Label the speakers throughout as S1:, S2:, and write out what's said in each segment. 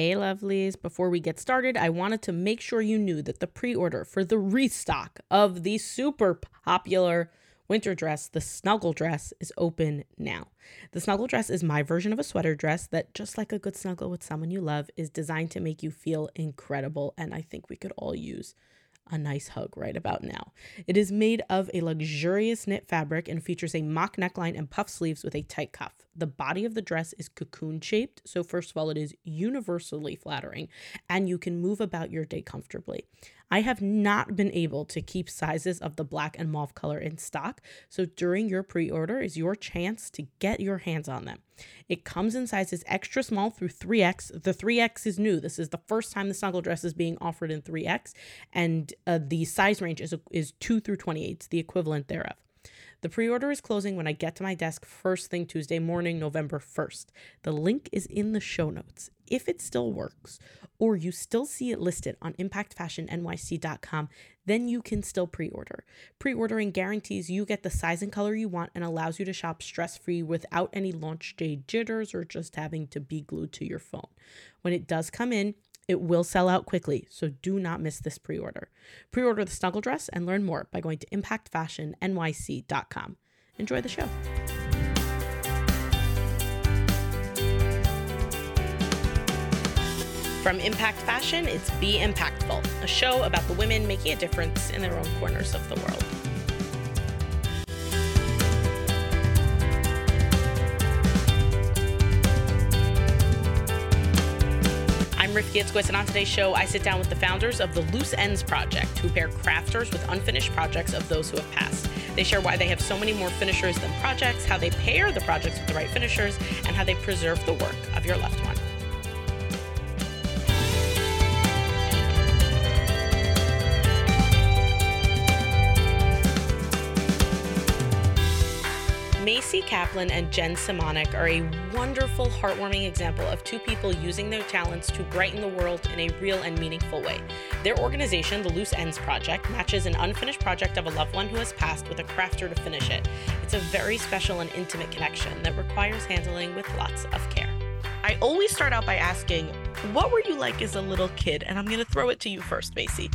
S1: Hey, lovelies. Before we get started, I wanted to make sure you knew that the pre order for the restock of the super popular winter dress, the snuggle dress, is open now. The snuggle dress is my version of a sweater dress that, just like a good snuggle with someone you love, is designed to make you feel incredible. And I think we could all use a nice hug right about now. It is made of a luxurious knit fabric and features a mock neckline and puff sleeves with a tight cuff. The body of the dress is cocoon shaped, so first of all, it is universally flattering and you can move about your day comfortably. I have not been able to keep sizes of the black and mauve color in stock, so during your pre order is your chance to get your hands on them. It comes in sizes extra small through 3X. The 3X is new. This is the first time the snuggle dress is being offered in 3X, and uh, the size range is, is 2 through 28, the equivalent thereof. The pre order is closing when I get to my desk first thing Tuesday morning, November 1st. The link is in the show notes. If it still works, or you still see it listed on impactfashionnyc.com, then you can still pre order. Pre ordering guarantees you get the size and color you want and allows you to shop stress free without any launch day jitters or just having to be glued to your phone. When it does come in, it will sell out quickly, so do not miss this pre order. Pre order the snuggle dress and learn more by going to impactfashionnyc.com. Enjoy the show. From Impact Fashion, it's Be Impactful, a show about the women making a difference in their own corners of the world. Rifki and on today's show, I sit down with the founders of the Loose Ends Project, who pair crafters with unfinished projects of those who have passed. They share why they have so many more finishers than projects, how they pair the projects with the right finishers, and how they preserve the work of your loved one. Masey Kaplan and Jen Simonic are a wonderful, heartwarming example of two people using their talents to brighten the world in a real and meaningful way. Their organization, the Loose Ends Project, matches an unfinished project of a loved one who has passed with a crafter to finish it. It's a very special and intimate connection that requires handling with lots of care. I always start out by asking, What were you like as a little kid? And I'm going to throw it to you first, Masey.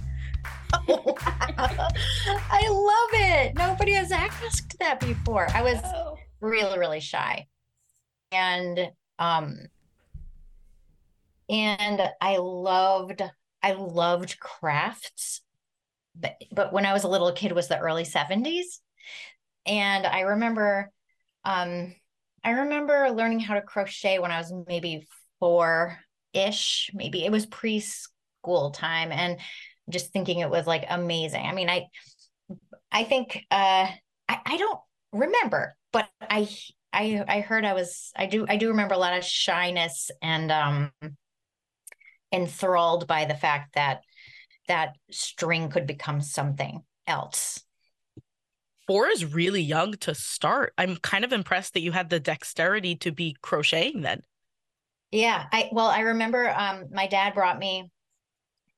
S2: I love it. Nobody has asked that before. I was oh. Really, really shy. And um and I loved I loved crafts. But but when I was a little kid was the early 70s. And I remember um I remember learning how to crochet when I was maybe four ish, maybe it was preschool time. And just thinking it was like amazing. I mean, I I think uh I, I don't remember, but I I I heard I was I do I do remember a lot of shyness and um enthralled by the fact that that string could become something else.
S1: Four is really young to start. I'm kind of impressed that you had the dexterity to be crocheting then.
S2: Yeah, I well, I remember um my dad brought me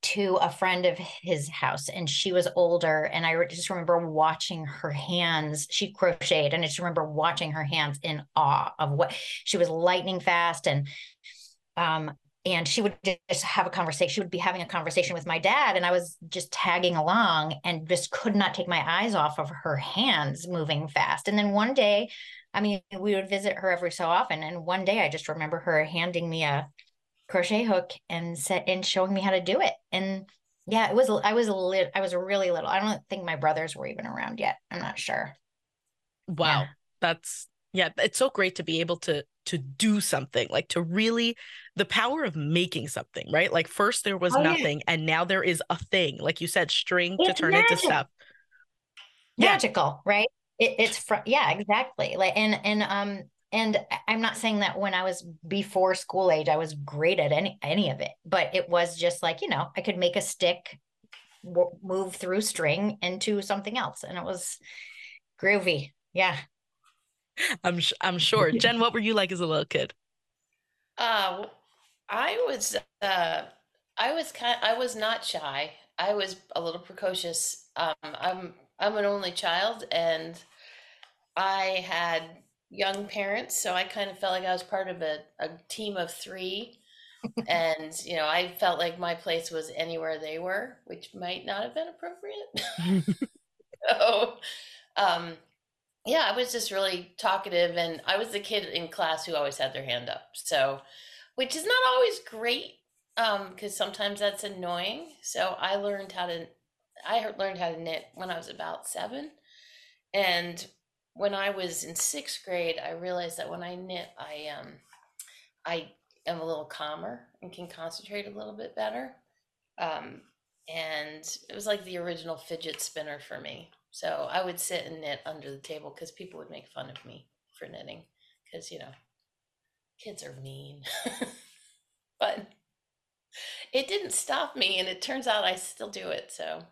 S2: to a friend of his house and she was older and i just remember watching her hands she crocheted and i just remember watching her hands in awe of what she was lightning fast and um and she would just have a conversation she would be having a conversation with my dad and i was just tagging along and just could not take my eyes off of her hands moving fast and then one day i mean we would visit her every so often and one day i just remember her handing me a crochet hook and set and showing me how to do it. And yeah, it was I was a lit I was really little. I don't think my brothers were even around yet. I'm not sure.
S1: Wow. Yeah. That's yeah, it's so great to be able to to do something, like to really the power of making something, right? Like first there was oh, nothing yeah. and now there is a thing. Like you said, string it's to turn magic. into stuff.
S2: Magical, yeah. right? It, it's from yeah, exactly. Like and and um and i'm not saying that when i was before school age i was great at any any of it but it was just like you know i could make a stick w- move through string into something else and it was groovy. Yeah.
S1: I'm i'm sure. Jen what were you like as a little kid?
S3: Uh i was uh i was kind i was not shy. I was a little precocious. Um i'm i'm an only child and i had young parents, so I kind of felt like I was part of a, a team of three. and you know, I felt like my place was anywhere they were, which might not have been appropriate. so, um, yeah, I was just really talkative, and I was the kid in class who always had their hand up. So, which is not always great, because um, sometimes that's annoying. So I learned how to, I learned how to knit when I was about seven, and when I was in sixth grade, I realized that when I knit, I um, I am a little calmer and can concentrate a little bit better. Um, and it was like the original fidget spinner for me. So I would sit and knit under the table because people would make fun of me for knitting because, you know, kids are mean. but it didn't stop me. And it turns out I still do it. So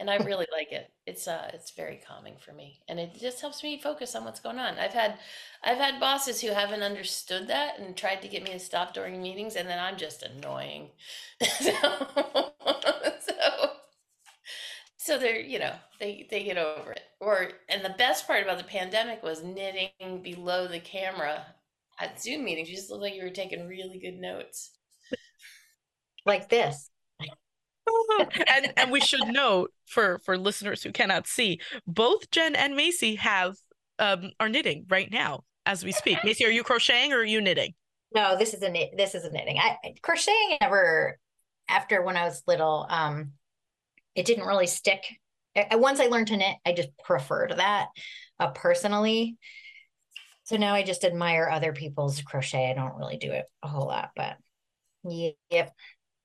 S3: and I really like it. It's uh it's very calming for me and it just helps me focus on what's going on. I've had I've had bosses who haven't understood that and tried to get me to stop during meetings and then I'm just annoying. so, so so they're you know they they get over it or and the best part about the pandemic was knitting below the camera at zoom meetings you just looked like you were taking really good notes
S2: like this
S1: and and we should note for for listeners who cannot see, both Jen and Masey have um are knitting right now as we speak. Masey, are you crocheting or are you knitting?
S2: No, this is a knit. This is a knitting. I crocheting never after when I was little. Um, it didn't really stick. I, once I learned to knit, I just preferred that uh, personally. So now I just admire other people's crochet. I don't really do it a whole lot, but yep.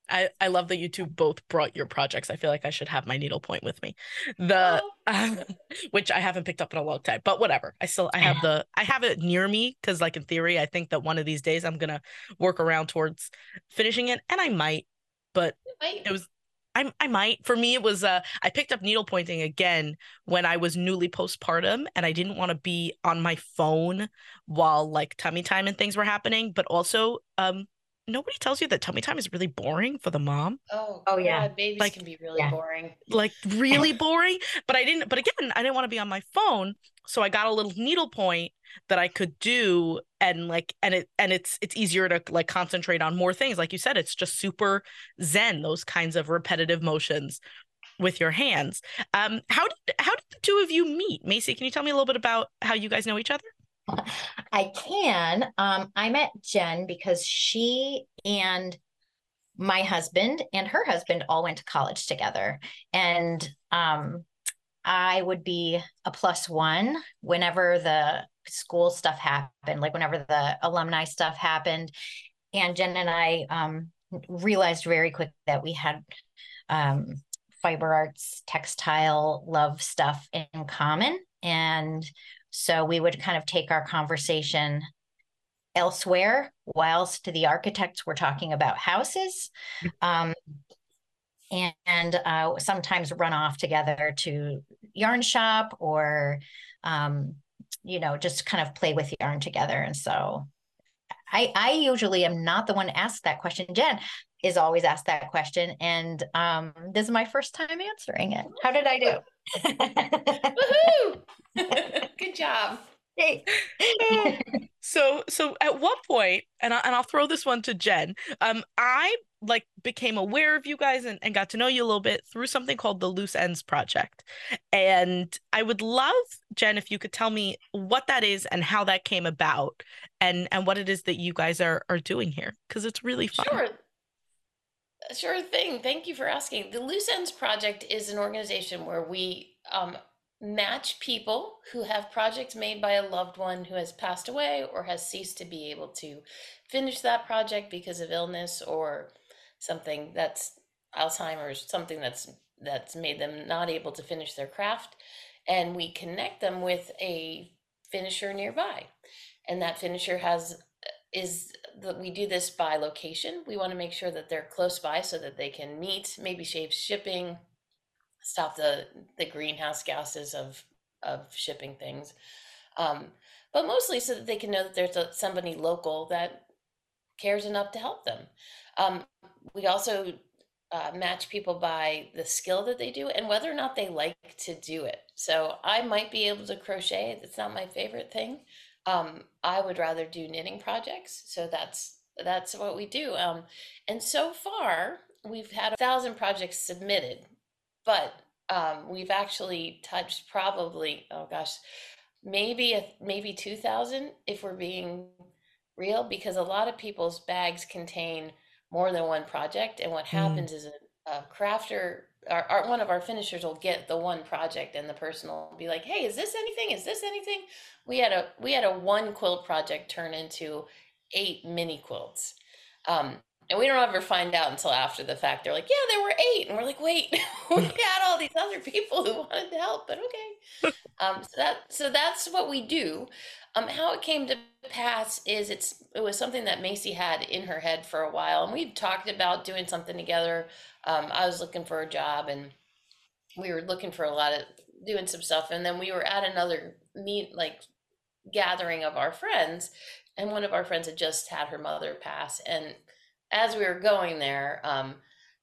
S1: I, I love that you two both brought your projects. I feel like I should have my needlepoint with me. The uh, which I haven't picked up in a long time, but whatever. I still I have the I have it near me because like in theory, I think that one of these days I'm gonna work around towards finishing it, and I might, but it was I I might. For me, it was uh I picked up needle pointing again when I was newly postpartum, and I didn't want to be on my phone while like tummy time and things were happening, but also um nobody tells you that tummy time is really boring for the mom.
S3: Oh, oh yeah, babies like, can be really yeah. boring.
S1: Like really boring. But I didn't. But again, I didn't want to be on my phone, so I got a little needle point that I could do, and like, and it and it's it's easier to like concentrate on more things. Like you said, it's just super zen. Those kinds of repetitive motions with your hands. Um, how did how did the two of you meet, Masey? Can you tell me a little bit about how you guys know each other?
S2: I can. Um, I met Jen because she and my husband and her husband all went to college together. And um, I would be a plus one whenever the school stuff happened, like whenever the alumni stuff happened. And Jen and I um, realized very quick that we had um, fiber arts, textile, love stuff in common. And so we would kind of take our conversation elsewhere, whilst the architects were talking about houses. Um, and, and uh, sometimes run off together to yarn shop or, um, you know, just kind of play with yarn together. And so I, I usually am not the one asked that question. Jen is always asked that question. And um, this is my first time answering it. How did I do?
S3: Woohoo! Good job. Hey.
S1: so so at what point and, I, and i'll throw this one to jen um i like became aware of you guys and, and got to know you a little bit through something called the loose ends project and i would love jen if you could tell me what that is and how that came about and and what it is that you guys are are doing here because it's really fun
S3: sure Sure thing. Thank you for asking. The Loose Ends Project is an organization where we um, match people who have projects made by a loved one who has passed away or has ceased to be able to finish that project because of illness or something that's Alzheimer's, something that's that's made them not able to finish their craft, and we connect them with a finisher nearby, and that finisher has is that we do this by location. We want to make sure that they're close by so that they can meet, maybe shave shipping, stop the the greenhouse gases of of shipping things, um, but mostly so that they can know that there's a, somebody local that cares enough to help them. Um, we also uh, match people by the skill that they do and whether or not they like to do it. So I might be able to crochet. That's not my favorite thing, um, I would rather do knitting projects. So that's that's what we do. Um, and so far, we've had a thousand projects submitted, but um, we've actually touched probably oh gosh, maybe a, maybe two thousand if we're being real, because a lot of people's bags contain more than one project, and what
S1: Mm.
S3: happens is a, a crafter. Our, our, one of our finishers will get the one project and the person will be like hey is this anything is this anything we had a we had a one quilt project turn into eight mini quilts. Um, and we don't ever find out until after the fact. They're like, yeah, there were eight. And we're like, wait, we had all these other people who wanted to help, but okay. Um, so that so that's what we do. Um, how it came to pass is it's it was something that Masey had in her head for a while, and we talked about doing something together. Um, I was looking for a job, and we were looking for a lot of doing some stuff, and then we were at another meet like gathering of our friends, and one of our friends had just had her mother pass, and as we were going there, um,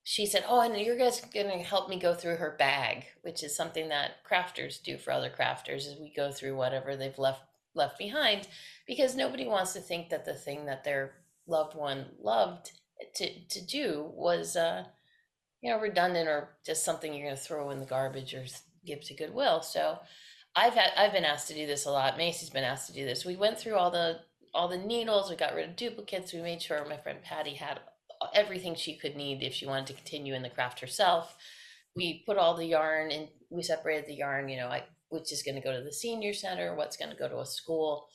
S3: she said, "Oh, and you guys going to help me go through her bag, which is something that crafters do for other crafters, is we go through whatever they've left left behind, because nobody wants to think that the thing that their loved one loved to to do was, uh, you know, redundant or just something you're going to throw in the garbage or give to Goodwill." So, I've had I've been asked to do this a lot. Masey's been asked to do this. We went through all the all the needles. We got rid of duplicates. We made sure my friend Patty had everything she could need if she wanted to continue in the craft herself. We put all the yarn and we separated the yarn, you know, like which is going to go to the senior center, what's going to go to a school.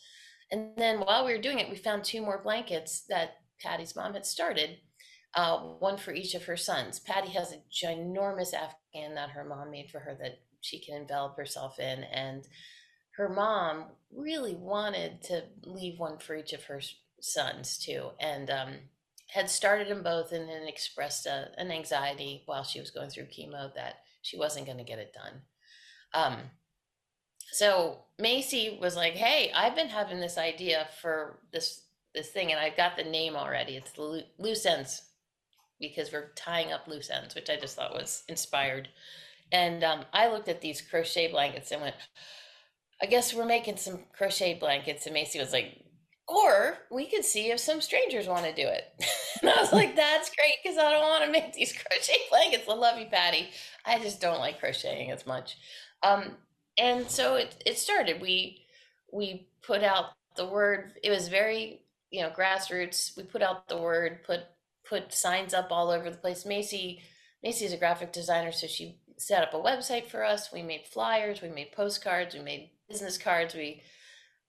S3: And then while we were doing it, we found two more blankets that Patty's mom had started, uh, one for each of her sons. Patty has a ginormous Afghan that her mom made for her that she can envelop herself in. And her mom really wanted to leave one for each of her sons too. And um, had started them both and then expressed a, an anxiety while she was going through chemo that she wasn't going to get it done. Um, so Masey was like, "Hey, I've been having this idea for this this thing, and I've got the name already. It's loose ends because we're tying up loose ends, which I just thought was inspired." And um, I looked at these crochet blankets and went, "I guess we're making some crochet blankets." And Masey was like, or we could see if some strangers want to do it. and I was like, that's great because I don't want to make these crochet blankets. I love you, Patty. I just don't like crocheting as much. Um, and so it, it started. We we put out the word. It was very you know grassroots. We put out the word. Put put signs up all over the place. Masey Masey's a graphic designer, so she set up a website for us. We made flyers. We made postcards. We made business cards. We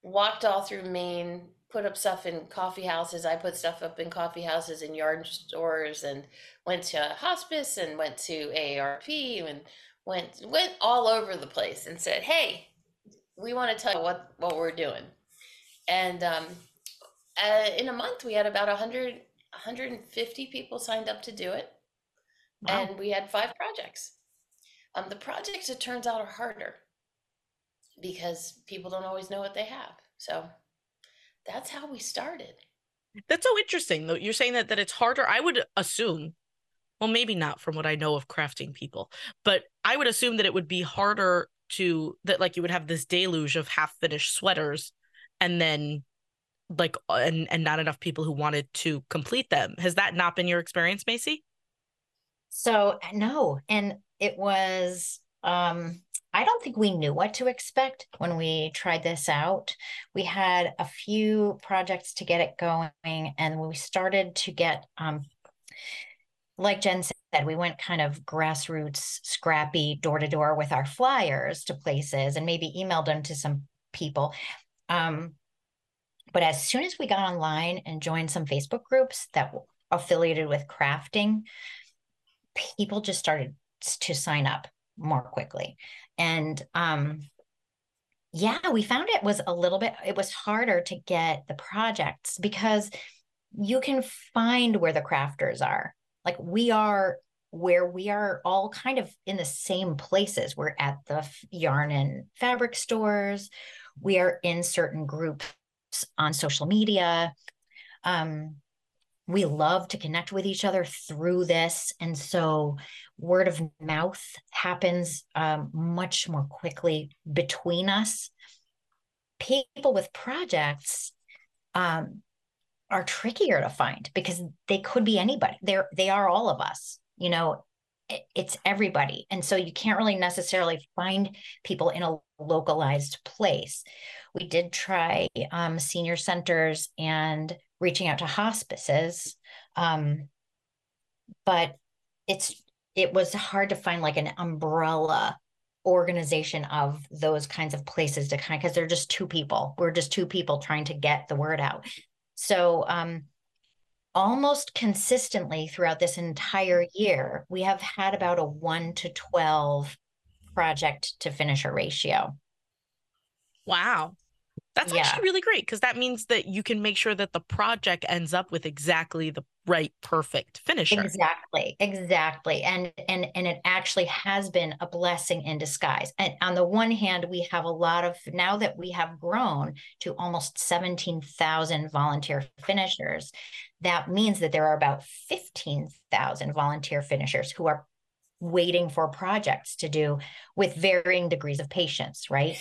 S3: walked all through Maine put up stuff in coffee houses. I put stuff up in coffee houses and yard stores and went to hospice and went to AARP and went went all over the place and said, "Hey, we want to tell you what what we're doing." And um, uh, in a month, we had about 100 150 people signed up to do it, wow. and we had five projects. Um, the projects, it turns out, are harder because people don't always know what they have. So that's how we started.
S1: That's so interesting though. You're saying that that it's harder. I would assume, well, maybe not from what I know of crafting people, but I would assume that it would be harder to that like you would have this deluge of half finished sweaters and then like and and not enough people who wanted to complete them. Has that not been your experience, Masey?
S2: So no, and it was um I don't think we knew what to expect when we tried this out. We had a few projects to get it going, and we started to get, um, like Jen said, we went kind of grassroots, scrappy, door to door with our flyers to places and maybe emailed them to some people. Um, but as soon as we got online and joined some Facebook groups that were affiliated with crafting, people just started to sign up more quickly and um yeah we found it was a little bit it was harder to get the projects because you can find where the crafters are like we are where we are all kind of in the same places we're at the yarn and fabric stores we are in certain groups on social media um we love to connect with each other through this. And so word of mouth happens um, much more quickly between us. People with projects, um, are trickier to find because they could be anybody. They're they are all of us. You know, it, it's everybody. And so you can't really necessarily find people in a localized place. We did try um, senior centers and reaching out to hospices. Um, but it's it was hard to find like an umbrella organization of those kinds of places to kind because they're just two people. We're just two people trying to get the word out. So um, almost consistently throughout this entire year, we have had about a one to 12 project to finisher ratio.
S1: Wow. That's
S2: Yeah.
S1: actually really great because that means that you can make sure that the project ends up with exactly the right perfect finisher.
S2: Exactly, exactly. And and and it actually has been a blessing in disguise. And on the one hand, we have a lot of now that we have grown to almost 17,000 volunteer finishers, that means that there are about 15,000 volunteer finishers who are waiting for projects to do with varying degrees of patience, right?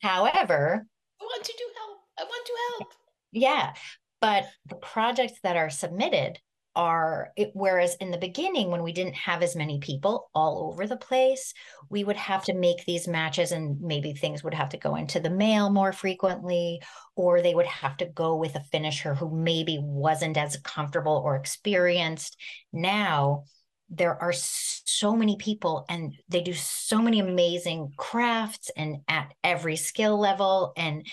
S2: However,
S3: I want to do help. I want to help.
S2: Yeah, but the projects that are submitted are whereas in the beginning when we didn't have as many people all over the place, we would have to make these matches and maybe things would have to go into the mail more frequently or they would have to go with a finisher who maybe wasn't as comfortable or experienced. Now there are so many people and they do so many amazing crafts and at every skill level and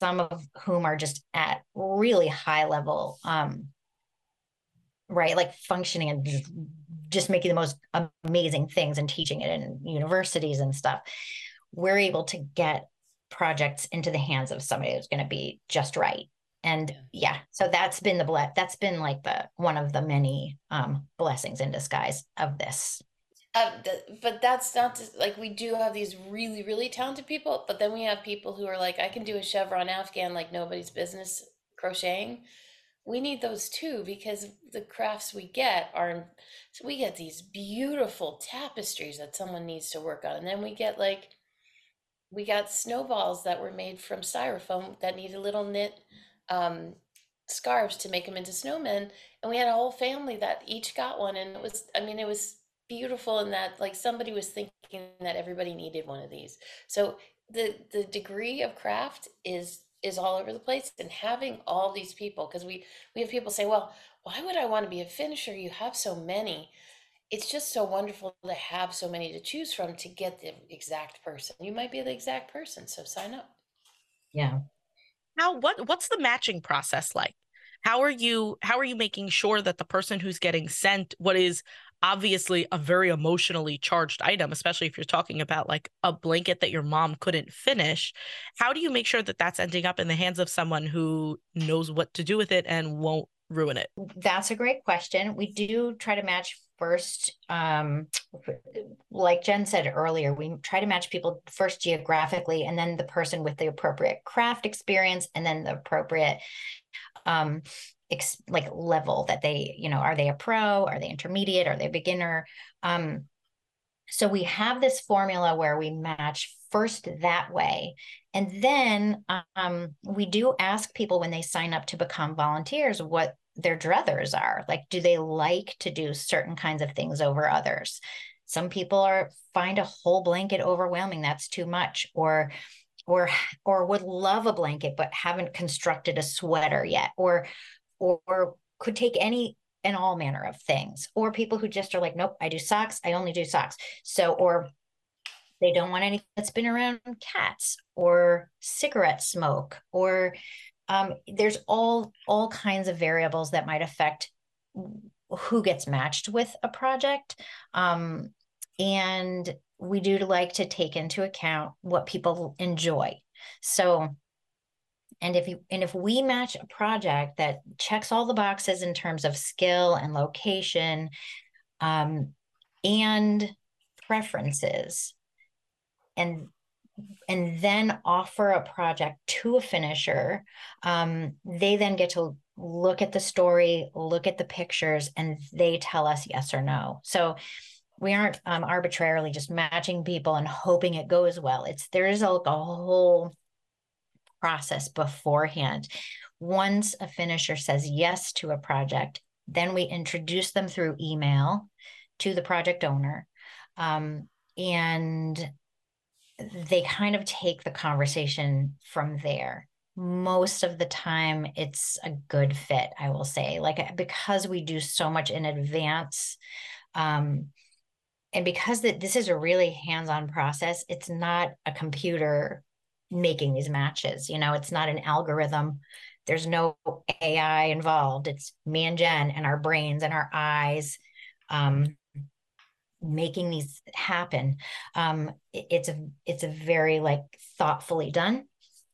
S2: some of whom are just at really high level um right like functioning and just, just making the most amazing things and teaching it in universities and stuff we're able to get projects into the hands of somebody who's going to be just right and
S3: Yeah.
S2: so that's been the ble- that's been like the one of the many um blessings in disguise of this
S3: Uh, but that's not to, like we do have these really really talented people, but then we have people who are like, I can do a chevron afghan like nobody's business crocheting. We need those too because the crafts we get are so we get these beautiful tapestries that someone needs to work on, and then we get like we got snowballs that were made from styrofoam that needed little knit um, scarves to make them into snowmen, and we had a whole family that each got one, and it was I mean it was beautiful in that like somebody was thinking that everybody needed one of these. So the the degree of craft is is all over the place and having all these people because we we have people say well why would i want to be a finisher? You have so many. It's just so wonderful to have so many to choose from to get the exact person. You might be the exact person so sign up.
S2: Yeah.
S1: How what what's the matching process like? How are you how are you making sure that the person who's getting sent what is obviously a very emotionally charged item, especially if you're talking about like a blanket that your mom couldn't finish, how do you make sure that that's ending up in the hands of someone who knows what to do with it and won't ruin it?
S2: That's a great question. We do try to match first, um, like Jen said earlier, we try to match people first geographically and then the person with the appropriate craft experience and then the appropriate um ex- like level that they, you know, are they a pro, are they intermediate, are they a beginner? Um so we have this formula where we match first that way and then um, we do ask people when they sign up to become volunteers what their druthers are. Like, do they like to do certain kinds of things over others? Some people are find a whole blanket overwhelming. That's too much. Or or or would love a blanket but haven't constructed a sweater yet. Or or, or could take any and all manner of things. Or people who just are like, nope, I do socks. I only do socks. So or they don't want anything that's been around cats or cigarette smoke or um, there's all all kinds of variables that might affect who gets matched with a project um, and we do like to take into account what people enjoy. So and if you and if we match a project that checks all the boxes in terms of skill and location um, and preferences and and then offer a project to a finisher um, they then get to look at the story look at the pictures and they tell us yes or no. So we aren't um, arbitrarily just matching people and hoping it goes well it's there is a, a whole process beforehand. Once a finisher says yes to a project, then we introduce them through email to the project owner. Um, and they kind of take the conversation from there. Most of the time, it's a good fit, I will say. Like, because we do so much in advance, um, and because the, this is a really hands-on process it's not a computer making these matches you know it's not an algorithm. There's no ai involved. It's me and jen and our brains and our eyes um, making these happen. Um, it's a it's a very like thoughtfully done.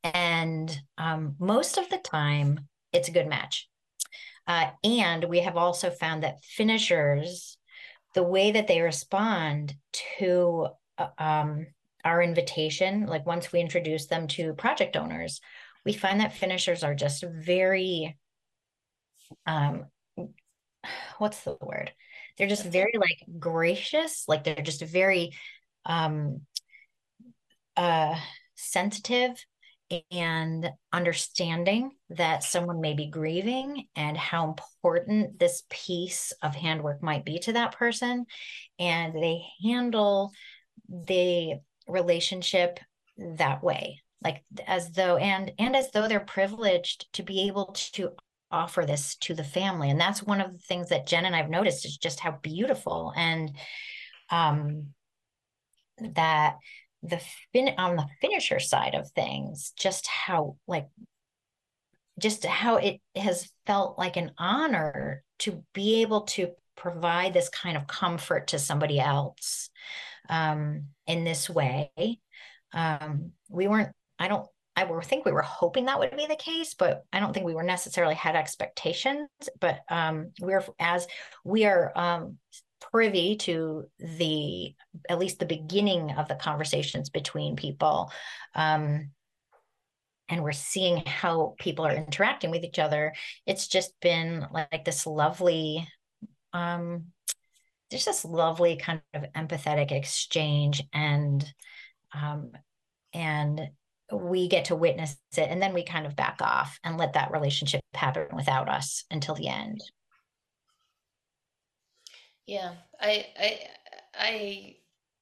S2: And um, most of the time it's a good match. Uh, and we have also found that finishers the way that they respond to uh, um, our invitation, like once we introduce them to project owners, we find that finishers are just very, um, what's the word? They're just very like gracious, like they're just very um, uh, sensitive and understanding that someone may be grieving and how important this piece of handwork might be to that person. And they handle the relationship that way like as though and and as though they're privileged to be able to offer this to the family and that's one of the things that jen and i've noticed is just how beautiful and um that the fin on the finisher side of things, just how like just how it has felt like an honor to be able to provide this kind of comfort to somebody else um, in this way. Um, we weren't, I don't, I think we were hoping that would be the case, but I don't think we were necessarily had expectations. But um, we're as we are um, privy to the at least the beginning of the conversations between people um, and we're seeing how people are interacting with each other. It's just been like this lovely um there's this lovely kind of empathetic exchange and um and we get to witness it and then we kind of back off and let that relationship happen without us until the end
S3: yeah, I I I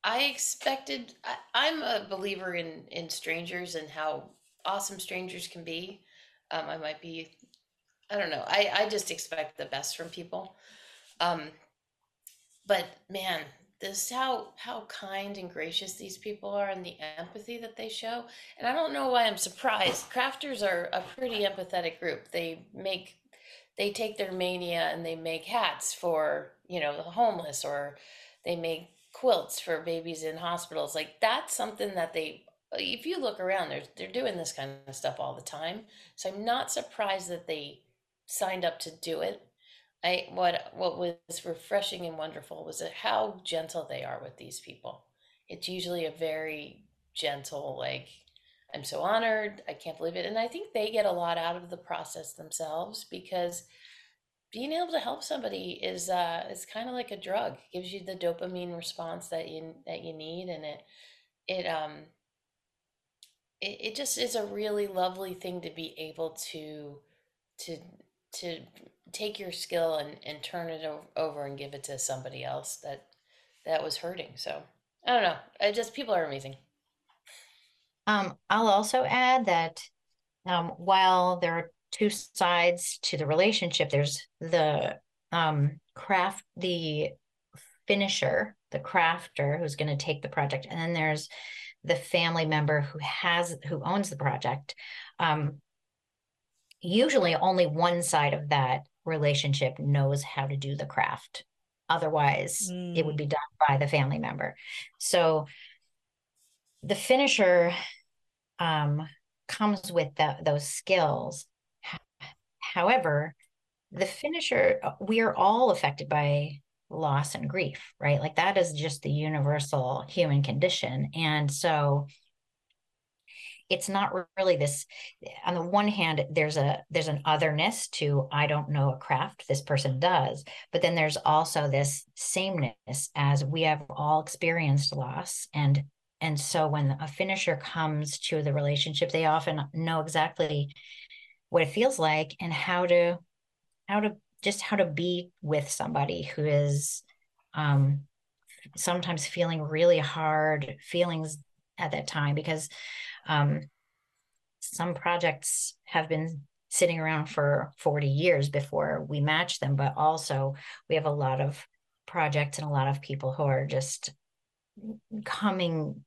S3: I expected. I, I'm a believer in in strangers and how awesome strangers can be. Um, I might be. I don't know. I I just expect the best from people. Um, but man, this how how kind and gracious these people are and the empathy that they show. And I don't know why I'm surprised. Crafters are a pretty empathetic group. They make they take their mania and they make hats for you know the homeless or they make quilts for babies in hospitals. Like that's something that they if you look around they're they're doing this kind of stuff all the time. So i'm not surprised that they signed up to do it. I what what was refreshing and wonderful was how gentle they are with these people. It's usually a very gentle like i'm so honored i can't believe it and i think they get a lot out of the process themselves because being able to help somebody is uh is kind of like a drug it gives you the dopamine response that you that you need and it it um it, it just is a really lovely thing to be able to to to take your skill and and turn it over and give it to somebody else that that was hurting so i don't know i just people are amazing
S2: um i'll also add that um while there are two sides to the relationship. There's the um, craft, the finisher, the crafter who's going to take the project, and then there's the family member who has who owns the project. Um, usually, only one side of that relationship knows how to do the craft. Otherwise, mm. it would be mm. done by the family member. So the finisher um, comes with the, those skills However, the finisher, we are all affected by loss and grief, right? Like that is just the universal human condition. And so it's not really this on the one hand there's a there's an otherness to i don't know a craft this person does but then there's also this sameness as we have all experienced loss and and so when a finisher comes to the relationship they often know exactly what it feels like and how to how to just how to be with somebody who is um sometimes feeling really hard feelings at that time because um some projects have been sitting around for 40 years before we match them but also we have a lot of projects and a lot of people who are just coming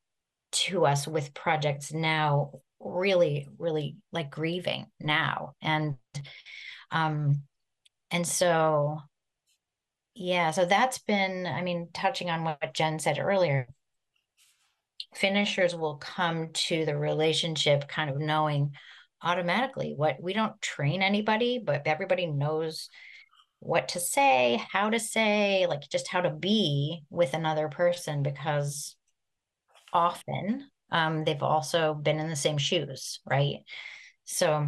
S2: to us with projects now really really like grieving now. And um and so yeah so that's been i mean touching on what jen said earlier finishers will come to the relationship kind of knowing automatically what we don't train anybody but everybody knows what to say how to say like just how to be with another person because often um, they've also been in the same shoes, right? So,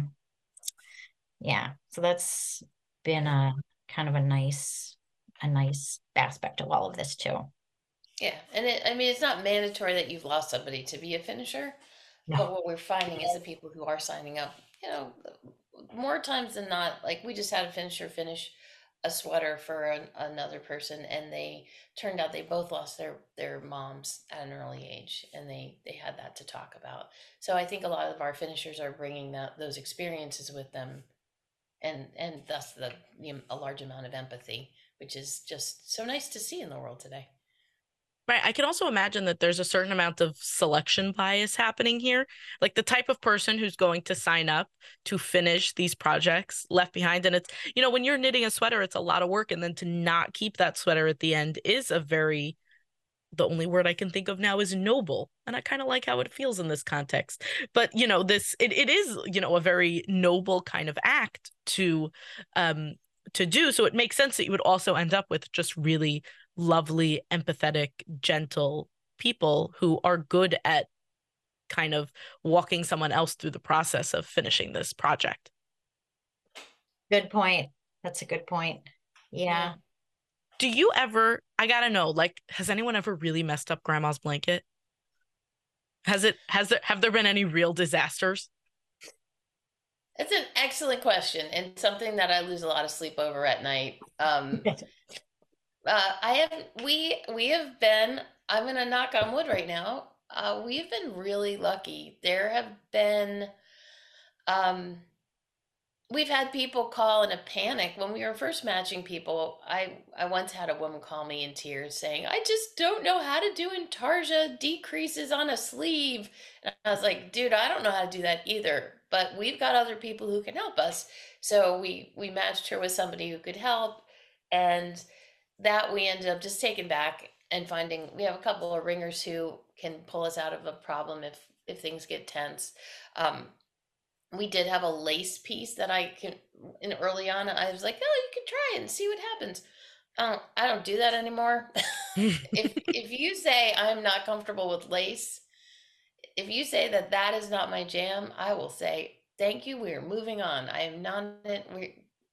S2: yeah, so that's been a kind of a nice, a nice aspect of all of this too.
S3: Yeah, and it, I mean, it's not mandatory that you've lost somebody to be a finisher, no. but what we're finding is the people who are signing up, you know, more times than not, like we just had a finisher finish a sweater for an, another person and they turned out they both lost their their moms at an early age and they they had that to talk about. So i think a lot of our finishers are bringing that those experiences with them and and thus the, the a large amount of empathy which is just so nice to see in the world today
S1: Right. I can also imagine that there's a certain amount of selection bias happening here. Like the type of person who's going to sign up to finish these projects left behind. And it's, you know, when you're knitting a sweater, it's a lot of work. And then to not keep that sweater at the end is a very, the only word I can think of now is noble. And I kind of like how it feels in this context. But, you know, this, it, it is, you know, a very noble kind of act to, um, to do. So it makes sense that you would also end up with just really lovely, empathetic, gentle people who are good at kind of walking someone else through the process of finishing this project.
S2: Good point. That's a good point. Yeah.
S1: Do you ever, I gotta know, like, has anyone ever really messed up grandma's blanket? Has it, has there, have there been any real disasters?
S3: It's an excellent question and something that I lose a lot of sleep over at night. Um, uh, I have we we have been. I'm gonna knock on wood right now. Uh, we've been really lucky. There have been, um, we've had people call in a panic when we were first matching people. I I once had a woman call me in tears saying, "I just don't know how to do intarsia decreases on a sleeve." And I was like, "Dude, I don't know how to do that either." But we've got other people who can help us. So we we matched her with somebody who could help, and that we ended up just taking back and finding we have a couple of ringers who can pull us out of a problem if if things get tense. Um, we did have a lace piece that I can in early on. I was like, oh, you can try it and see what happens. I don't, I don't do that anymore. if if you say I'm not comfortable with lace, if you say that that is not my jam, I will say thank you. We are moving on. I am not.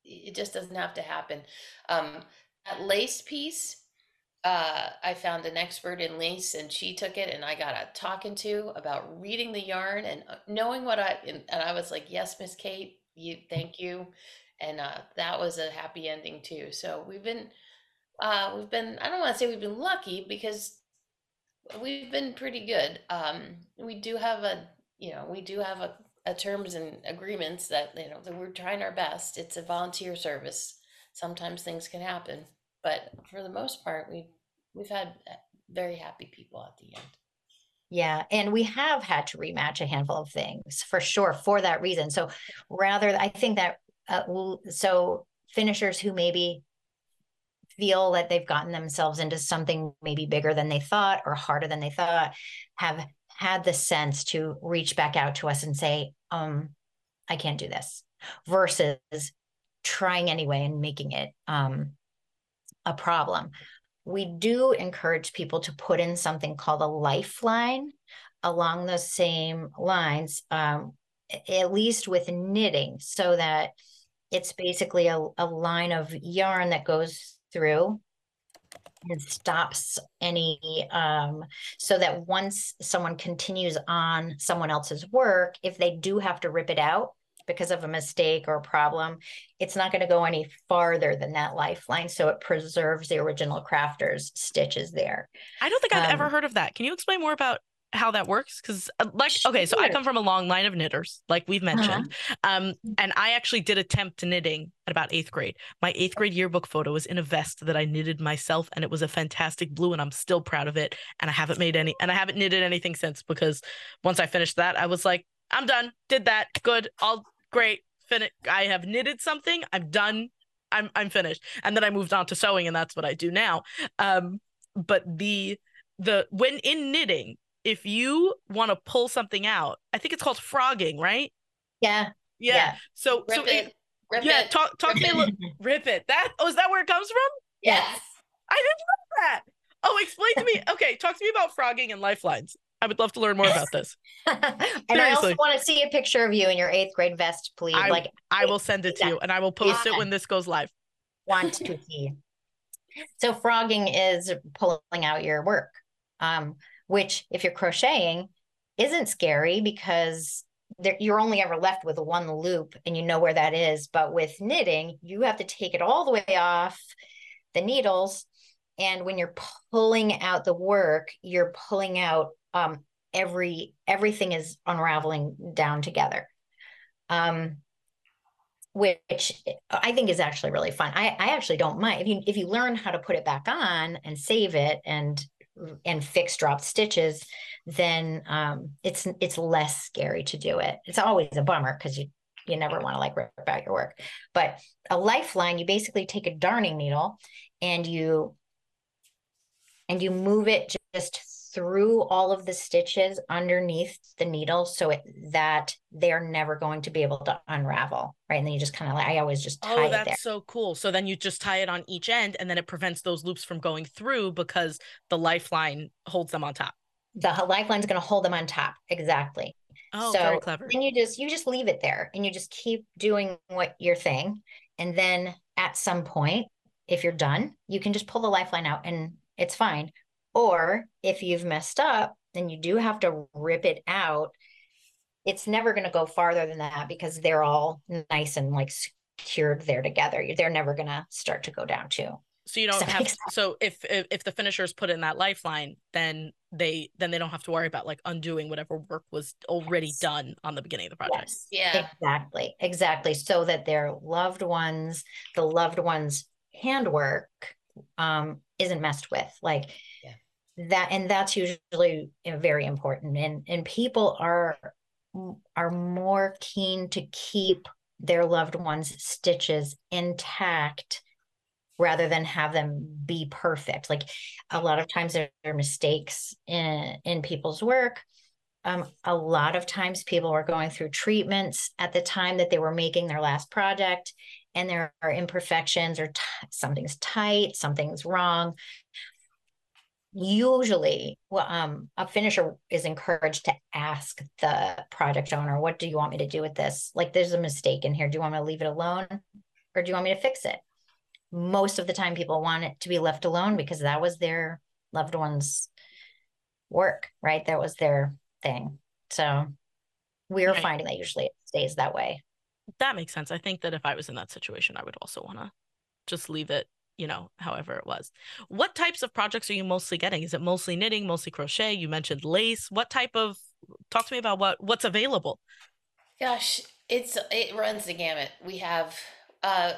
S3: It just doesn't have to happen. Um, that lace piece, uh, I found an expert in lace and she took it and I got a talking to about reading the yarn and uh, knowing what I, and, and I was like, yes, Miss Kate, you, thank you. And uh, that was a happy ending too. So we've been, uh, we've been, I don't want to say we've been lucky because we've been pretty good. Um, we do have a, you know, we do have a, a terms and agreements that, you know, that we're trying our best. It's a volunteer service. Sometimes things can happen but for the most part, we we've had uh, very happy people at the end.
S2: Yeah, and we have had to rematch a handful of things for sure for that reason. So rather, I think that uh, so finishers who maybe feel that they've gotten themselves into something maybe bigger than they thought or harder than they thought have had the sense to reach back out to us and say, um, I can't do this versus trying anyway and making it um, a problem. We do encourage people to put in something called a lifeline along the same lines, um, at least with knitting, so that it's basically a, a line of yarn that goes through and stops any um, so that once someone continues on someone else's work if they do have to rip it out because of a mistake or a problem it's not going to go any farther than that lifeline. So it preserves the original crafter's stitches there.
S1: I don't think i've um, ever heard of that. Can you explain more about how that works? Because uh, like okay so i come from a long line of knitters like we've uh-huh. mentioned uh-huh. um and i actually did attempt to knitting at about eighth grade. My eighth grade yearbook photo was in a vest that i knitted myself and it was a fantastic blue and i'm still proud of it and i haven't made any and i haven't knitted anything since because once i finished that i was like i'm done. Did that. Good. All great finish i have knitted something i'm done i'm i'm finished and then i moved on to sewing and that's what i do now um but the the when in knitting if you want to pull something out, I think it's called frogging, right?
S2: Yeah.
S1: Yeah. yeah. So rip so it, rip yeah, it. talk talk rip to me. rip it. That oh, is that where it comes from?
S2: Yes.
S1: I didn't know that. Oh, explain to me. Okay, talk to me about frogging and lifelines. I would love to learn more about this.
S2: and Seriously. I also want to see a picture of you in your eighth grade vest, please.
S1: I,
S2: like
S1: I will send it to you and I will post yeah. it when this goes live.
S2: Want to see. So frogging is pulling out your work. Um, which if you're crocheting isn't scary because there, you're only ever left with one loop and you know where that is. But with knitting, you have to take it all the way off the needles. And when you're pulling out the work, you're pulling out um, every everything is unraveling down together. Um, which I think is actually really fun. I, I actually don't mind if you if you learn how to put it back on and save it and and fix drop stitches, then um, it's it's less scary to do it. It's always a bummer because you you never want to like rip out your work. But a lifeline, you basically take a darning needle and you and you move it just through all of the stitches underneath the needle so it, that they're never going to be able to unravel right? And then you just kind of like i always just oh, tie it.
S1: oh that's so cool. So then you just tie it on each end and then it prevents those loops from going through because the lifeline holds them on top.
S2: The lifeline's going to hold them on top. Exactly.
S1: Oh so very clever.
S2: then you just you just leave it there and you just keep doing what your thing. And then at some point if you're done you can just pull the lifeline out and it's fine or if you've messed up, then you do have to rip it out. It's never going to go farther than that because they're all nice and like secured there together. They're never going to start to go down too.
S1: So you don't have so if, if if the finishers put in that lifeline, then they then they don't have to worry about like undoing whatever work was already yes. done on the beginning of the project.
S2: Yes. Yeah. Exactly. Exactly. So that their loved ones, the loved ones handwork um isn't messed with. Like yeah that and that's usually very important and and people are are more keen to keep their loved ones stitches intact rather than have them be perfect like a lot of times there are mistakes in in people's work um, a lot of times people were going through treatments at the time that they were making their last project and there are imperfections or t- something's tight something's wrong. Usually well, um, a finisher is encouraged to ask the project owner what do you want me to do with this? Like there's a mistake in here. Do you want me to leave it alone or do you want me to fix it? Most of the time people want it to be left alone because that was their loved one's work right? That was their thing. So we're right. finding that usually it stays that way
S1: that makes sense i think that if i was in that situation i would also want to just leave it you know, however it was. What types of projects are you mostly getting? Is it mostly knitting, mostly crochet? You mentioned lace. What type of talk to me about what what's available?
S3: Gosh, it's it runs the gamut. We have uh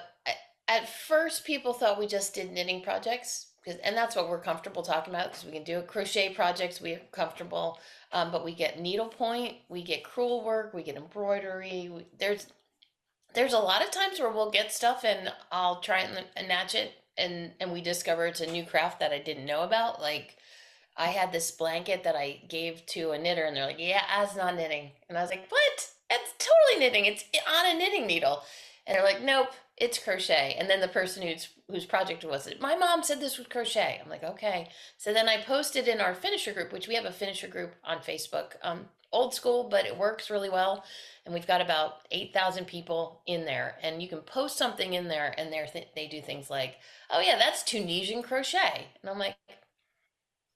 S3: at first people thought we just did knitting projects because and that's what we're comfortable talking about because we can do. Crochet projects we're comfortable, um, but we get needlepoint, we get crewel work, we get embroidery. We, there's there's a lot of times where we'll get stuff and I'll try and, match it and and we discover it's a new craft that I didn't know about. Like I had this blanket that I gave to a knitter, and they're like, "Yeah, that's not knitting," and I was like, "What? It's totally knitting. It's eh, on a knitting needle." And they're like, "Nope, it's crochet." And then the person whose whose project was it? My mom said this was crochet. I'm like, "Okay." So then I posted in our finisher group, which we have a finisher group on Facebook. Um, old school, but it works really well. And we've got about 8,000 people in there. And you can post something in there and they th- they do things like, oh, yeah, that's Tunisian crochet. And I'm like,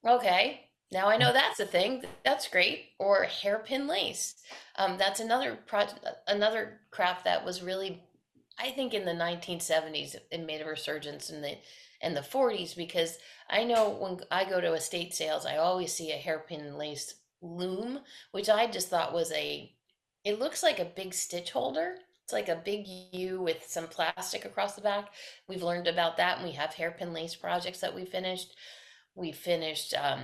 S3: okay, now I know that's a thing. That's great. Or hairpin lace. Um, that's another project, another craft that was really, I think, in the 1970s, it made a resurgence in the in the 40s because I know when I go to estate sales, I always see a hairpin lace loom, which I just thought was a. It looks like a big stitch holder. It's like a big U with some plastic across the back. We've learned about that, and we have hairpin lace projects that we finished. We finished um,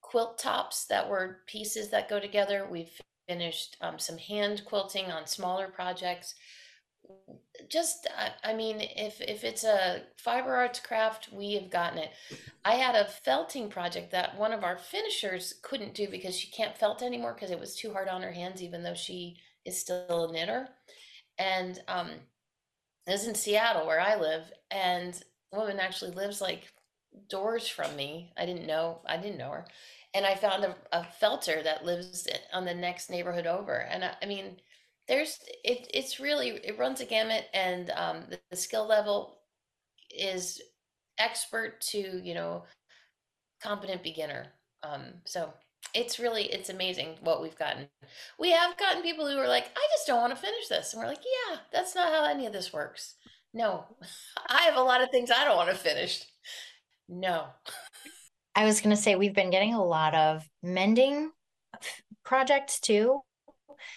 S3: quilt tops that were pieces that go together. We've finished um, some hand quilting on smaller projects. Just, I, mean, if if it's a fiber arts craft, we have gotten it. I had a felting project that one of our finishers couldn't do because she can't felt anymore because it was too hard on her hands, even though she is still a knitter. And um, is in Seattle where I live, and woman actually lives like doors from me. I didn't know. I didn't know her, and I found a, a felter that lives on the next neighborhood over. And I, I mean, there's it. It's really it runs a gamut, and um, the, the skill level is expert to you know competent beginner. Um, so it's really it's amazing what we've gotten. We have gotten people who are like, I just don't want to finish this, and we're like, yeah, that's not how any of this works. No, I have a lot of things I don't want to finish. No.
S2: I was going to say we've been getting a lot of mending projects too.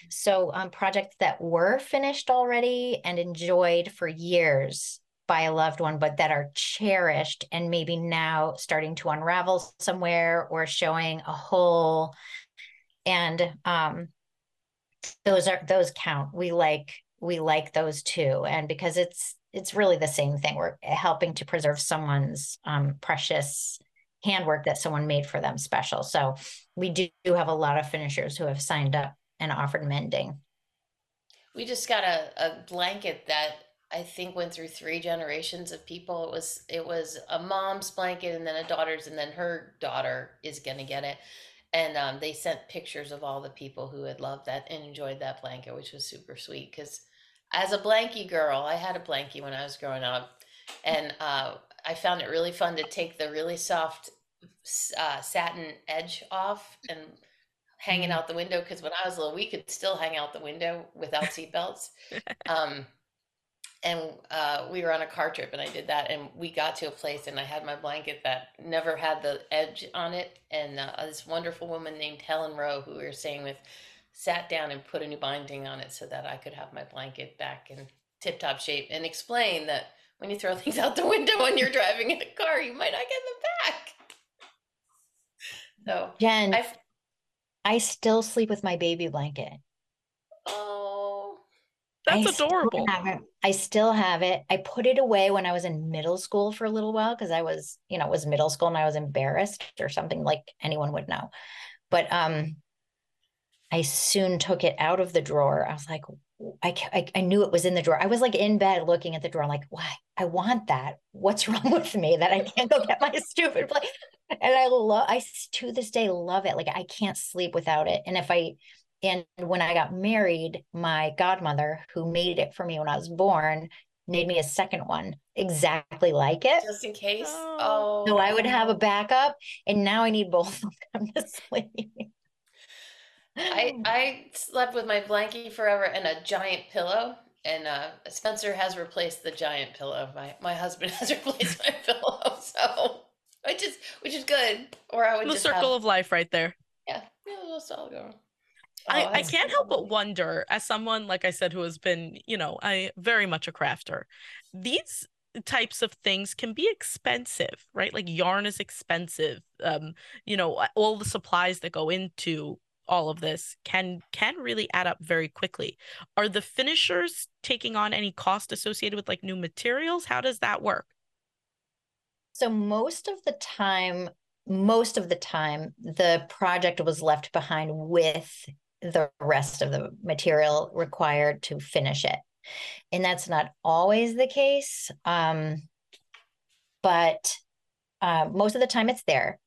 S2: So, um, projects that were finished already and enjoyed for years by a loved one, but that are cherished and maybe now starting to unravel somewhere or showing a hole. And um, those are those count. We like we like those too, and because it's it's really the same thing. We're helping to preserve someone's um, precious handwork that someone made for them special. So we do have a lot of finishers who have signed up and offered mending.
S3: We just got a, a blanket that I think went through three generations of people. It was it was a mom's blanket and then a daughter's and then her daughter is gonna get it. And um, they sent pictures of all the people who had loved that and enjoyed that blanket, which was super sweet because as a blankie girl, I had a blankie when I was growing up, and uh, I found it really fun to take the really soft uh, satin edge off and hang it mm-hmm. out the window because when I was little, we could still hang out the window without seatbelts. um, and uh, we were on a car trip, and I did that, and we got to a place, and I had my blanket that never had the edge on it, and uh, this wonderful woman named Helen Rowe, who we were staying with, sat down and put a new binding on it so that I could have my blanket back in tip top shape and explain that when you throw things out the window when you're driving in a car, you might not get them back. So,
S2: Jen, I've, I still sleep with my baby blanket.
S3: Oh,
S1: that's I adorable.
S2: Still I still have it. I put it away when I was in middle school for a little while because I was, you know, it was middle school and I was embarrassed or something like anyone would know. But um, I soon took it out of the drawer. I was like, I, I, I knew it was in the drawer. I was like in bed looking at the drawer. Like, why? I want that. What's wrong with me that I can't go get my stupid plate? And I love. I to this day love it. Like I can't sleep without it. And if I, and when I got married, my godmother who made it for me when I was born made me a second one exactly like it,
S3: just in case. Oh,
S2: so I would have a backup. And now I need both of them to sleep.
S3: I I slept with my blankie forever and a giant pillow. And uh, Spencer has replaced the giant pillow. My my husband has replaced my pillow. So which is which is good. Or I would
S1: the circle
S3: have,
S1: of life right there.
S3: Yeah, yeah, that's all go.
S1: I, oh, I can't help but wonder, as someone like I said who has been, you know, I very much a crafter. These types of things can be expensive, right? Like yarn is expensive. Um, you know, all the supplies that go into all of this can can really add up very quickly. Are the finishers taking on any cost associated with like new materials? How does that work?
S2: So most of the time, most of the time, the project was left behind with the rest of the material required to finish it. And that's not always the case. Um, but uh, most of the time it's there.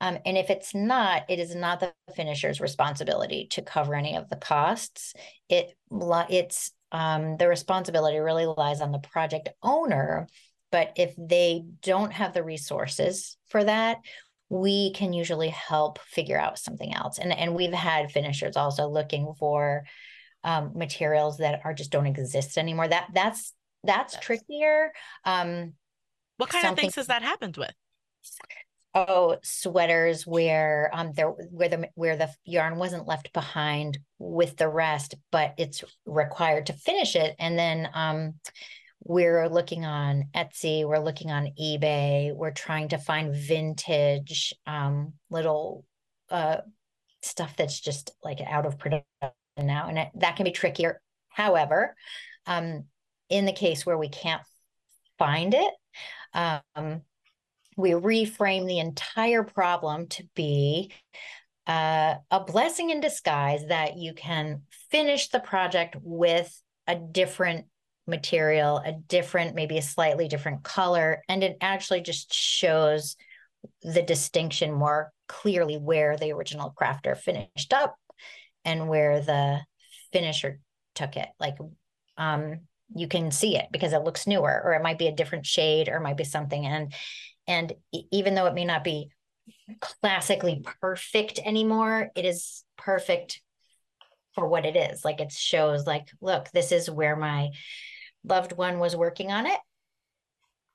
S2: Um, and if it's not, it is not the finisher's responsibility to cover any of the costs. It it's um, the responsibility really lies on the project owner. But if they don't have the resources for that, we can usually help figure out something else. And and we've had finishers also looking for um, materials that are just don't exist anymore. That that's that's, that's trickier. Um,
S1: what kind of things has that happened with?
S2: Oh, sweaters where um there where the where the yarn wasn't left behind with the rest, but it's required to finish it. And then um we're looking on Etsy, we're looking on eBay, we're trying to find vintage um little uh stuff that's just like out of production now. And it, that can be trickier. However, um in the case where we can't find it, um, we reframe the entire problem to be uh, a blessing in disguise that you can finish the project with a different material, a different, maybe a slightly different color, and it actually just shows the distinction more clearly where the original crafter finished up and where the finisher took it. Like um, you can see it because it looks newer or it might be a different shade or it might be something and and even though it may not be classically perfect anymore it is perfect for what it is like it shows like look this is where my loved one was working on it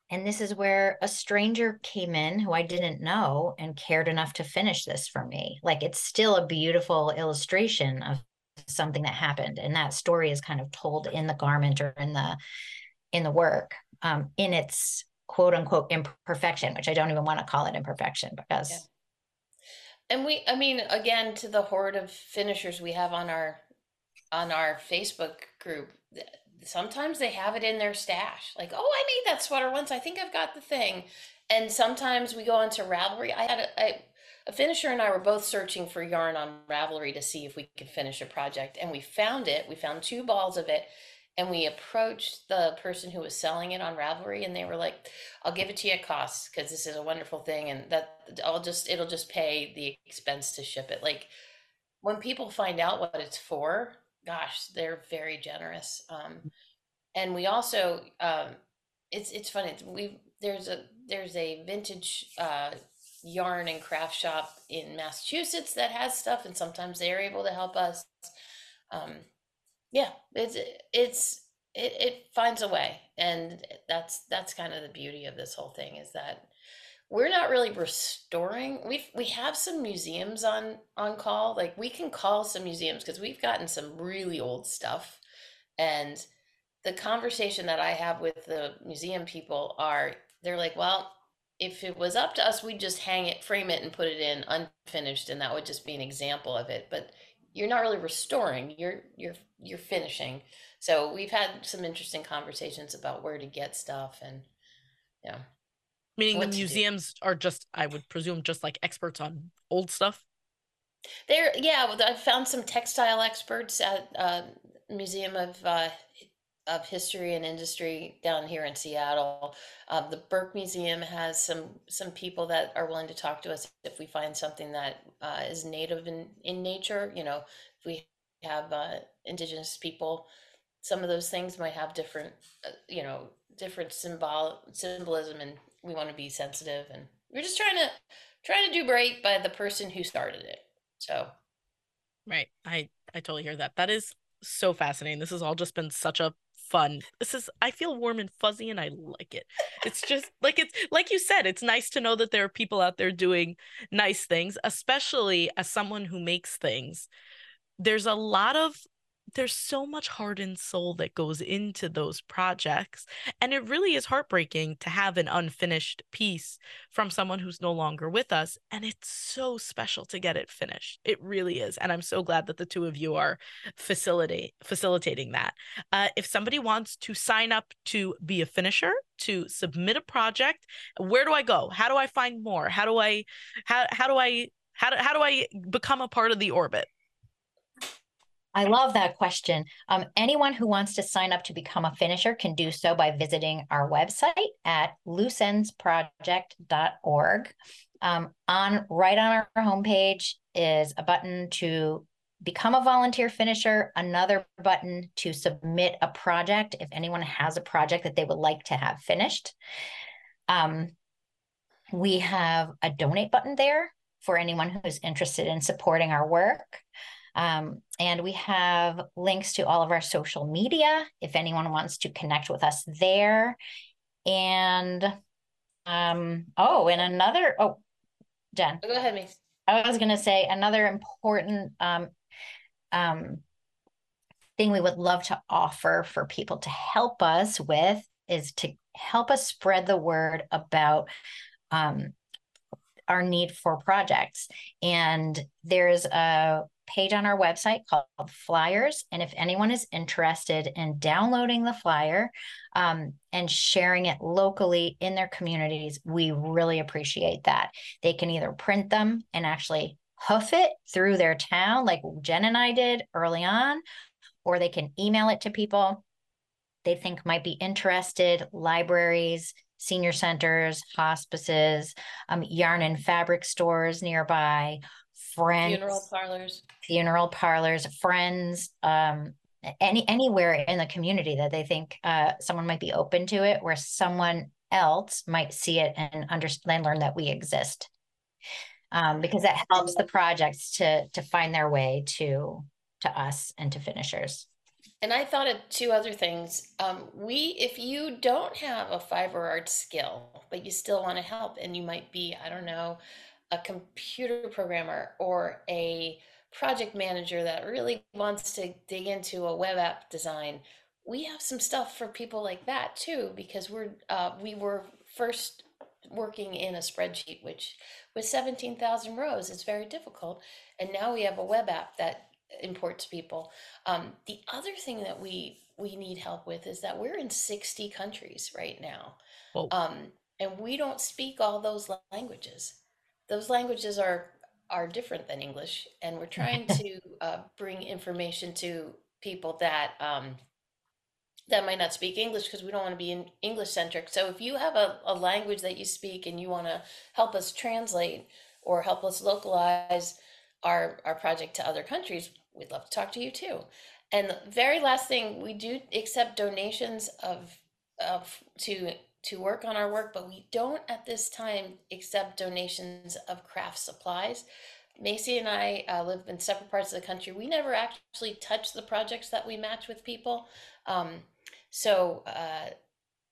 S2: and this is where a stranger came in who I didn't know and cared enough to finish this for me. Like it's still a beautiful illustration of something that happened and that story is kind of told in the garment or in the in the work um, in its quote unquote imperfection which i don't even want to call it imperfection because yeah.
S3: And we i mean again to the horde of finishers we have on our on our facebook group sometimes they have it in their stash like oh i made that sweater once. I think i've got the thing. And sometimes we go into ravelry. I had a finisher and I were both searching for yarn on Ravelry to see if we could finish a project, and we found it. We found two balls of it, and we approached the person who was selling it on Ravelry, and they were like, "I'll give it to you at cost because this is a wonderful thing, and that I'll just it'll just pay the expense to ship it." Like when people find out what it's for, gosh, they're very generous. Um, and we also, um, it's it's funny. We there's a there's a vintage uh, yarn and craft shop in Massachusetts that has stuff, and sometimes they're able to help us. Um, yeah, it's it's it, it finds a way, and that's that's kind of the beauty of this whole thing is that we're not really restoring. We we have some museums on on call. Like we can call some museums because we've gotten some really old stuff, and the conversation that I have with the museum people are they're like, well, if it was up to us, we'd just hang it, frame it, and put it in unfinished, and that would just be an example of it. But you're not really restoring; you're you're you're finishing. So we've had some interesting conversations about where to get stuff, and yeah.
S1: Meaning the museums are just, I would presume, just like experts on old stuff.
S3: There, yeah. I found some textile experts at uh, Museum of uh, of history and industry down here in Seattle. Uh, the Burke Museum has some some people that are willing to talk to us if we find something that uh, is native in in nature. You know, if we have uh, indigenous people, some of those things might have different, uh, you know, different symbol symbolism, and we want to be sensitive. And we're just trying to trying to do right by the person who started it. So,
S1: right, I I totally hear that. That is so fascinating. This has all just been such a fun. This is I feel warm and fuzzy and I like it. It's just like it's like you said, it's nice to know that there are people out there doing nice things, especially as someone who makes things. There's a lot of there's so much heart and soul that goes into those projects and it really is heartbreaking to have an unfinished piece from someone who's no longer with us and it's so special to get it finished. It really is and i'm so glad that the two of you are facilitate facilitating that. Uh, if somebody wants to sign up to be a finisher to submit a project where do i go? How do i find more? How do i how, how do i how do, how do i become a part of the orbit
S2: I love that question. Um, anyone who wants to sign up to become a finisher can do so by visiting our website at looseendsproject.org. Um, on right on our homepage is a button to become a volunteer finisher, another button to submit a project if anyone has a project that they would like to have finished. Um, we have a donate button there for anyone who's interested in supporting our work. Um, and we have links to all of our social media if anyone wants to connect with us there. And um, oh, and another, oh, Jen.
S3: Go ahead, Mace.
S2: I was going to say another important um, um, thing we would love to offer for people to help us with is to help us spread the word about um, our need for projects. And there's a page on our website called Flyers. And if anyone is interested in downloading the flyer um, and sharing it locally in their communities, we really appreciate that. They can either print them and actually hoof it through their town, like Jen and I did early on, or they can email it to people they think might be interested, libraries, senior centers, hospices, um, yarn and fabric stores nearby, friends,
S3: funeral parlors,
S2: funeral parlors, friends, um, any anywhere in the community that they think uh, someone might be open to it, where someone else might see it and understand, learn that we exist, um, because that helps the projects to to find their way to to us and to finishers.
S3: And I thought of two other things. Um, we, if you don't have a fiber art skill, but you still want to help, and you might be, I don't know, a computer programmer or a project manager that really wants to dig into a web app design, we have some stuff for people like that too, because we're uh, we were first working in a spreadsheet, which with 17,000 rows, it's very difficult. And now we have a web app that imports people. Um, the other thing that we we need help with is that we're in 60 countries right now. Um, and we don't speak all those languages. Those languages are are different than English, and we're trying to uh, bring information to people that um, that might not speak English because we don't want to be in English centric. So if you have a, a language that you speak and you want to help us translate or help us localize our our project to other countries, we'd love to talk to you too. And the very last thing, we do accept donations of of to to work on our work, but we don't at this time accept donations of craft supplies. Masey and I uh, live in separate parts of the country. We never actually touch the projects that we match with people. Um, so, uh,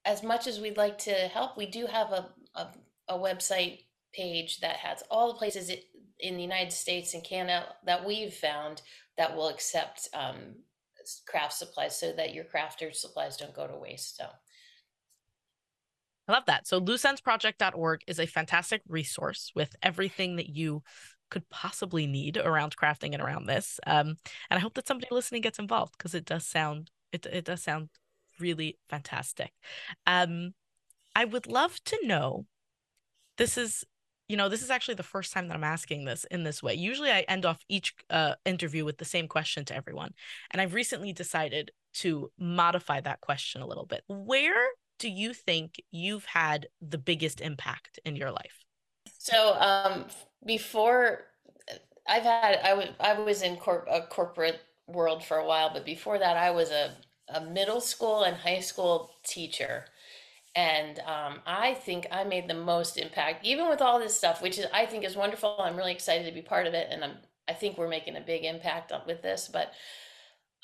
S3: as much as we'd like to help, we do have a, a, a website page that has all the places in the United States and Canada that we've found that will accept um, craft supplies so that your crafter supplies don't go to waste. So.
S1: I love that. So looseendsproject.org is a fantastic resource with everything that you could possibly need around crafting and around this. Um, and I hope that somebody listening gets involved because it does sound it it does sound really fantastic. Um, I would love to know. This is you know, this is actually the first time that I'm asking this in this way. Usually I end off each uh, interview with the same question to everyone. And I've recently decided to modify that question a little bit. Where do you think you've had the biggest impact in your life?
S3: So, um, before I've had, I was, I was in a corporate world for a while, but before that, I was a, a middle school and high school teacher and um, I think I made the most impact, even with all this stuff, which is I think is wonderful. I'm really excited to be part of it, and I'm I think we're making a big impact with this. But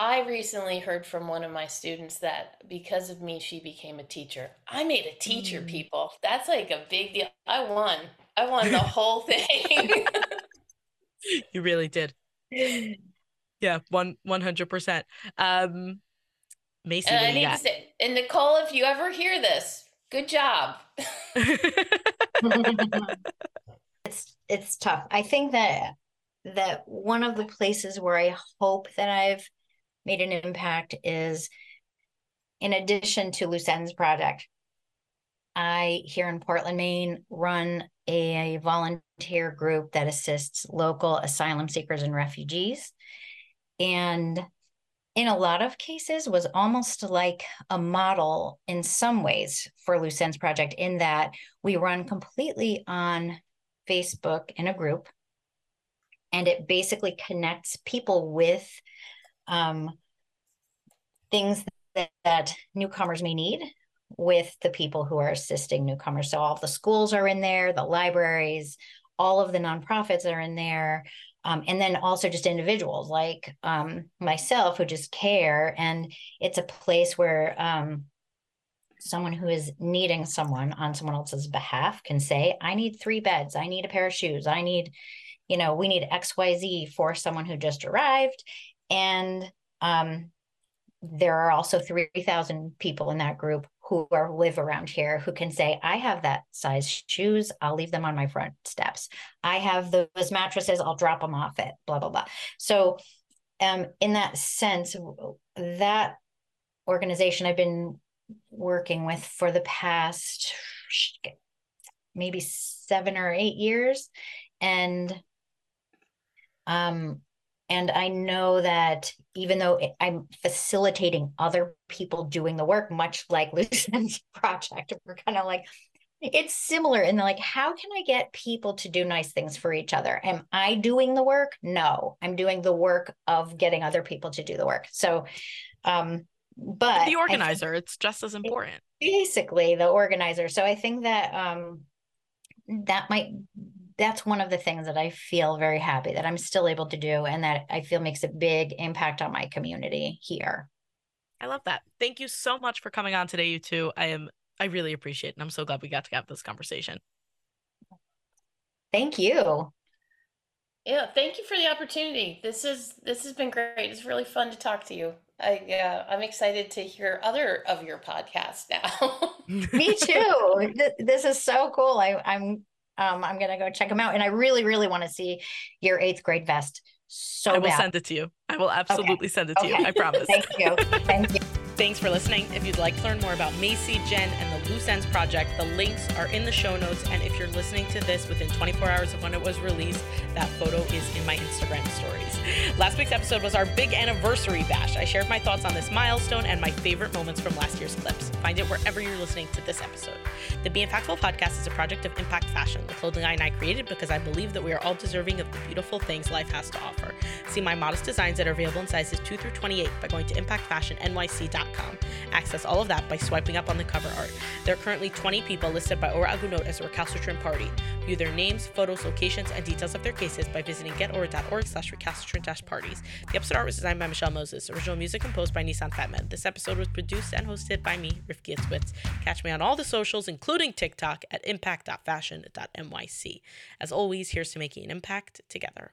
S3: I recently heard from one of my students that because of me, she became a teacher. I made a teacher, mm. people. That's like a big deal. I won. I won the whole thing.
S1: you really did. Yeah, one one hundred percent. Um
S3: Masey, and I need got? to say, and Nicole, if you ever hear this, good job.
S2: it's it's tough. I think that that one of the places where I hope that I've made an impact is in addition to Loose Ends Project. I here in Portland, Maine, run a volunteer group that assists local asylum seekers and refugees. And in a lot of cases was almost like a model in some ways for Loose Ends Project in that we run completely on Facebook in a group, and it basically connects people with um, things that, that newcomers may need with the people who are assisting newcomers. So all the schools are in there, the libraries, all of the nonprofits are in there. Um, and then also just individuals like um, myself who just care. And it's a place where um, someone who is needing someone on someone else's behalf can say, I need three beds, I need a pair of shoes, I need, you know, we need XYZ for someone who just arrived. And um, there are also 3,000 people in that group who are live around here who can say, I have that size shoes. I'll leave them on my front steps. I have those mattresses. I'll drop them off it, blah, blah, blah. So, um, in that sense, that organization I've been working with for the past maybe seven or eight years. And um, and I know that even though I'm facilitating other people doing the work, much like Loose Ends project, we're kind of like, it's similar in the like, how can I get people to do nice things for each other? Am I doing the work? No, I'm doing the work of getting other people to do the work. So, um, but
S1: the organizer, it's just as important.
S2: Basically, the organizer. So I think that um, that might that's one of the things that I feel very happy that I'm still able to do and that I feel makes a big impact on my community here.
S1: I love that. Thank you so much for coming on today, you two. I am I really appreciate it. And I'm so glad we got to have this conversation.
S2: Thank you.
S3: Yeah, thank you for the opportunity. This is this has been great. It's really fun to talk to you. I uh, I'm excited to hear other of your podcasts now.
S2: Me too. This is so cool. I, I'm um, I'm gonna go check them out, and I really, really want to see your eighth grade vest. So
S1: I will
S2: bad.
S1: send it to you. I will absolutely okay. send it to okay. you. I promise.
S2: Thank you. Thank you.
S1: Thanks for listening. If you'd like to learn more about Masey, Jen, and Ends Project, the links are in the show notes. And if you're listening to this within 24 hours of when it was released, that photo is in my Instagram stories. Last week's episode was our big anniversary bash. I shared my thoughts on this milestone and my favorite moments from last year's clips. Find it wherever you're listening to this episode. The Be Impactful podcast is a project of Impact Fashion, the clothing line I created because I believe that we are all deserving of the beautiful things life has to offer. See my modest designs that are available in sizes 2 through 28 by going to impactfashionnyc.com. Access all of that by swiping up on the cover art. There are currently 20 people listed by Ora Agunot as a recalcitrant party. View their names, photos, locations, and details of their cases by visiting getora.org slash recalcitrant parties. The episode art was designed by Michelle Moses. Original music composed by Nissan Fatman. This episode was produced and hosted by me, Rifki Itzwitz. Catch me on all the socials, including TikTok, at impact.fashion.nyc. As always, here's to making an impact together.